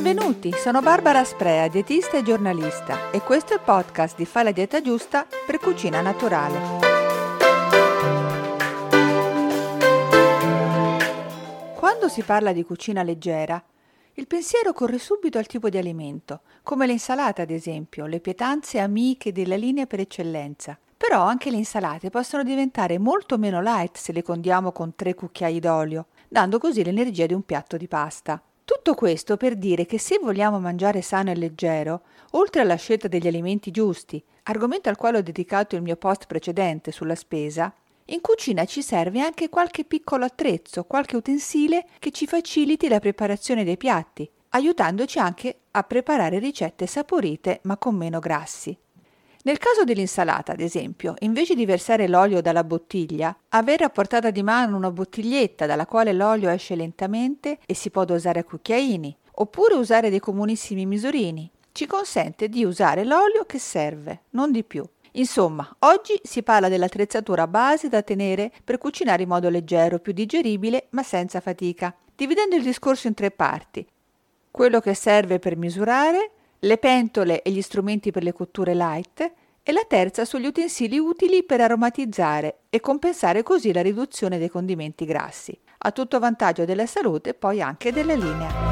Benvenuti, sono Barbara Sprea, dietista e giornalista e questo è il podcast di Fai la dieta giusta per cucina naturale. Quando si parla di cucina leggera, il pensiero corre subito al tipo di alimento, come l'insalata ad esempio, le pietanze amiche della linea per eccellenza. Però anche le insalate possono diventare molto meno light se le condiamo con tre cucchiai d'olio, dando così l'energia di un piatto di pasta. Tutto questo per dire che se vogliamo mangiare sano e leggero, oltre alla scelta degli alimenti giusti, argomento al quale ho dedicato il mio post precedente sulla spesa, in cucina ci serve anche qualche piccolo attrezzo, qualche utensile che ci faciliti la preparazione dei piatti, aiutandoci anche a preparare ricette saporite ma con meno grassi. Nel caso dell'insalata, ad esempio, invece di versare l'olio dalla bottiglia, avere a portata di mano una bottiglietta dalla quale l'olio esce lentamente e si può dosare a cucchiaini, oppure usare dei comunissimi misurini, ci consente di usare l'olio che serve, non di più. Insomma, oggi si parla dell'attrezzatura base da tenere per cucinare in modo leggero, più digeribile, ma senza fatica, dividendo il discorso in tre parti. Quello che serve per misurare, le pentole e gli strumenti per le cotture light e la terza sugli utensili utili per aromatizzare e compensare così la riduzione dei condimenti grassi, a tutto vantaggio della salute e poi anche della linea.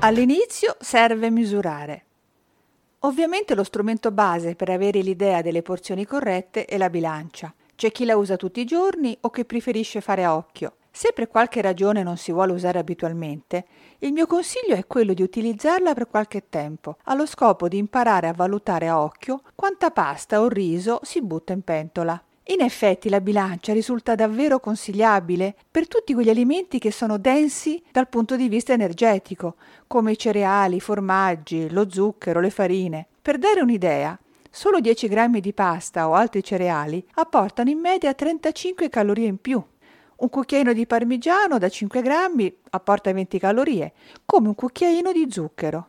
All'inizio serve misurare. Ovviamente lo strumento base per avere l'idea delle porzioni corrette è la bilancia. C'è chi la usa tutti i giorni o che preferisce fare a occhio. Se per qualche ragione non si vuole usare abitualmente, il mio consiglio è quello di utilizzarla per qualche tempo, allo scopo di imparare a valutare a occhio quanta pasta o riso si butta in pentola. In effetti la bilancia risulta davvero consigliabile per tutti quegli alimenti che sono densi dal punto di vista energetico, come i cereali, i formaggi, lo zucchero, le farine. Per dare un'idea, solo 10 grammi di pasta o altri cereali apportano in media 35 calorie in più. Un cucchiaino di parmigiano da 5 grammi apporta 20 calorie, come un cucchiaino di zucchero.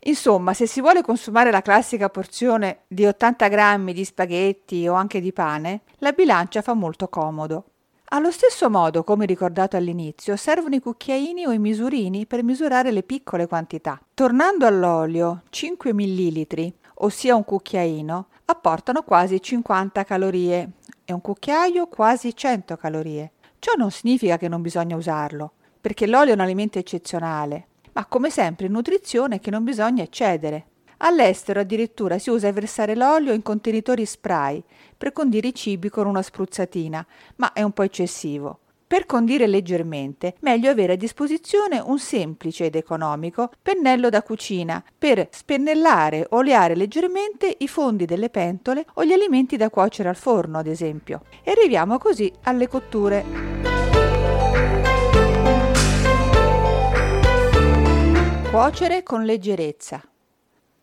Insomma, se si vuole consumare la classica porzione di 80 grammi di spaghetti o anche di pane, la bilancia fa molto comodo. Allo stesso modo, come ricordato all'inizio, servono i cucchiaini o i misurini per misurare le piccole quantità. Tornando all'olio, 5 ml, ossia un cucchiaino, apportano quasi 50 calorie e un cucchiaio quasi 100 calorie. Ciò non significa che non bisogna usarlo, perché l'olio è un alimento eccezionale, ma come sempre nutrizione che non bisogna eccedere. All'estero addirittura si usa versare l'olio in contenitori spray per condire i cibi con una spruzzatina, ma è un po' eccessivo. Per condire leggermente, meglio avere a disposizione un semplice ed economico pennello da cucina per spennellare o oleare leggermente i fondi delle pentole o gli alimenti da cuocere al forno, ad esempio. E arriviamo così alle cotture. Cuocere con leggerezza.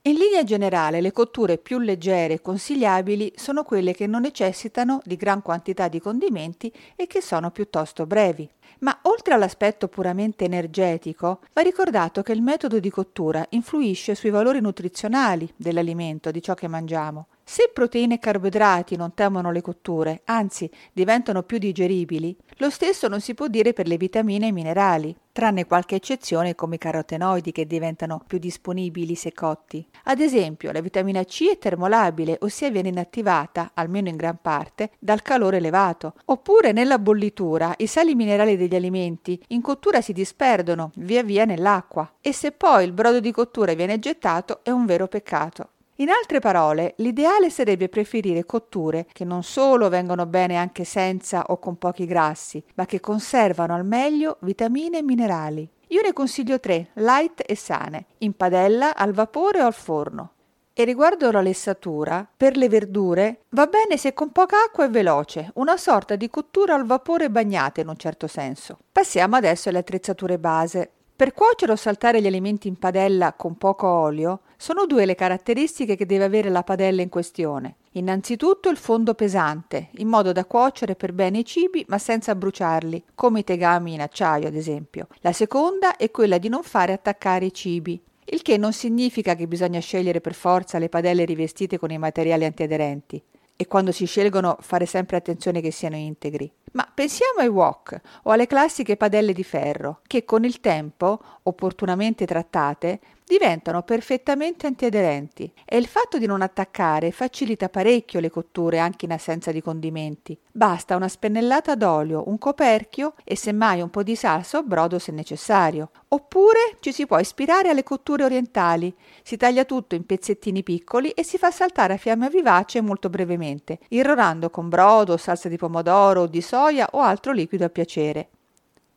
In linea generale le cotture più leggere e consigliabili sono quelle che non necessitano di gran quantità di condimenti e che sono piuttosto brevi. Ma oltre all'aspetto puramente energetico, va ricordato che il metodo di cottura influisce sui valori nutrizionali dell'alimento, di ciò che mangiamo. Se proteine e carboidrati non temono le cotture, anzi diventano più digeribili, lo stesso non si può dire per le vitamine e i minerali, tranne qualche eccezione come i carotenoidi che diventano più disponibili se cotti. Ad esempio, la vitamina C è termolabile, ossia viene inattivata, almeno in gran parte, dal calore elevato. Oppure nella bollitura i sali minerali degli alimenti in cottura si disperdono via via nell'acqua e se poi il brodo di cottura viene gettato è un vero peccato. In altre parole, l'ideale sarebbe preferire cotture che non solo vengono bene anche senza o con pochi grassi, ma che conservano al meglio vitamine e minerali. Io ne consiglio tre, light e sane, in padella, al vapore o al forno. E riguardo la lessatura, per le verdure va bene se con poca acqua e veloce, una sorta di cottura al vapore bagnata in un certo senso. Passiamo adesso alle attrezzature base. Per cuocere o saltare gli alimenti in padella con poco olio, sono due le caratteristiche che deve avere la padella in questione. Innanzitutto il fondo pesante, in modo da cuocere per bene i cibi ma senza bruciarli, come i tegami in acciaio ad esempio. La seconda è quella di non fare attaccare i cibi, il che non significa che bisogna scegliere per forza le padelle rivestite con i materiali antiaderenti e quando si scelgono fare sempre attenzione che siano integri. Ma pensiamo ai wok o alle classiche padelle di ferro, che con il tempo, opportunamente trattate, diventano perfettamente antiaderenti e il fatto di non attaccare facilita parecchio le cotture anche in assenza di condimenti. Basta una spennellata d'olio, un coperchio e semmai un po' di salsa o brodo se necessario. Oppure ci si può ispirare alle cotture orientali. Si taglia tutto in pezzettini piccoli e si fa saltare a fiamma vivace molto brevemente, irrorando con brodo, salsa di pomodoro o di soia o altro liquido a piacere.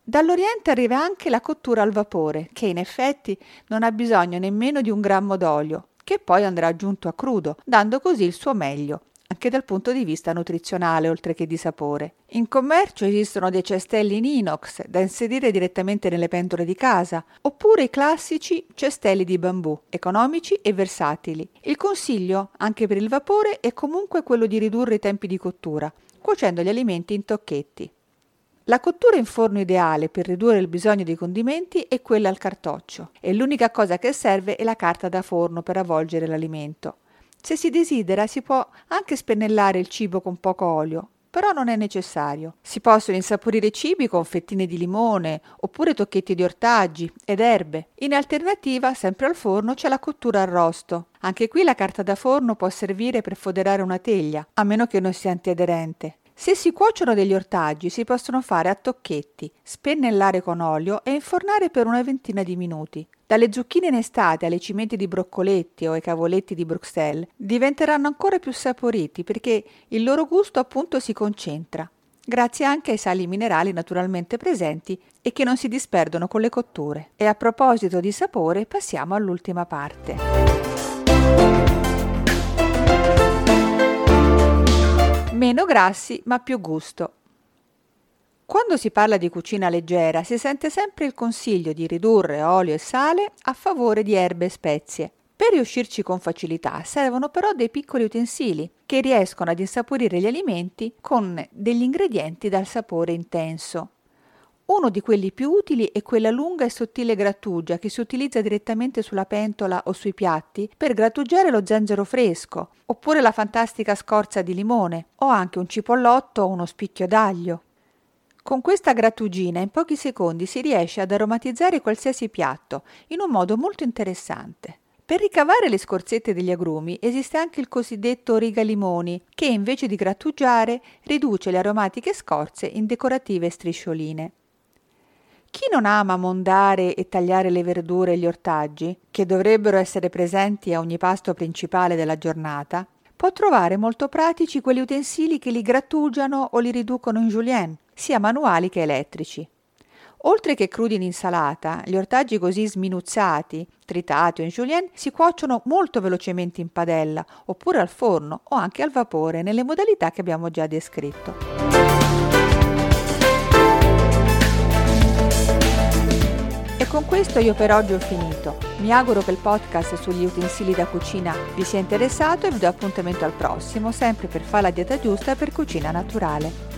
Dall'Oriente arriva anche la cottura al vapore, che in effetti non ha bisogno nemmeno di un grammo d'olio, che poi andrà aggiunto a crudo, dando così il suo meglio, anche dal punto di vista nutrizionale oltre che di sapore. In commercio esistono dei cestelli in inox da inserire direttamente nelle pentole di casa, oppure i classici cestelli di bambù, economici e versatili. Il consiglio, anche per il vapore, è comunque quello di ridurre i tempi di cottura, cuocendo gli alimenti in tocchetti. La cottura in forno ideale per ridurre il bisogno di condimenti è quella al cartoccio e l'unica cosa che serve è la carta da forno per avvolgere l'alimento. Se si desidera si può anche spennellare il cibo con poco olio, però non è necessario. Si possono insaporire i cibi con fettine di limone oppure tocchetti di ortaggi ed erbe. In alternativa, sempre al forno, c'è la cottura arrosto. Anche qui la carta da forno può servire per foderare una teglia, a meno che non sia antiaderente. Se si cuociono degli ortaggi si possono fare a tocchetti, spennellare con olio e infornare per una ventina di minuti. Dalle zucchine in estate alle cimenti di broccoletti o ai cavoletti di Bruxelles diventeranno ancora più saporiti perché il loro gusto appunto si concentra, grazie anche ai sali minerali naturalmente presenti e che non si disperdono con le cotture. E a proposito di sapore passiamo all'ultima parte. Meno grassi ma più gusto. Quando si parla di cucina leggera si sente sempre il consiglio di ridurre olio e sale a favore di erbe e spezie. Per riuscirci con facilità servono però dei piccoli utensili che riescono ad insaporire gli alimenti con degli ingredienti dal sapore intenso. Uno di quelli più utili è quella lunga e sottile grattugia che si utilizza direttamente sulla pentola o sui piatti per grattugiare lo zenzero fresco, oppure la fantastica scorza di limone, o anche un cipollotto o uno spicchio d'aglio. Con questa grattugina in pochi secondi si riesce ad aromatizzare qualsiasi piatto in un modo molto interessante. Per ricavare le scorzette degli agrumi esiste anche il cosiddetto rigalimoni, che invece di grattugiare riduce le aromatiche scorze in decorative striscioline. Chi non ama mondare e tagliare le verdure e gli ortaggi, che dovrebbero essere presenti a ogni pasto principale della giornata, può trovare molto pratici quegli utensili che li grattugiano o li riducono in julienne, sia manuali che elettrici. Oltre che crudi in insalata, gli ortaggi così sminuzzati, tritati o in julienne, si cuociono molto velocemente in padella, oppure al forno o anche al vapore, nelle modalità che abbiamo già descritto. Con questo io per oggi ho finito. Mi auguro che il podcast sugli utensili da cucina vi sia interessato e vi do appuntamento al prossimo, sempre per fare la dieta giusta per cucina naturale.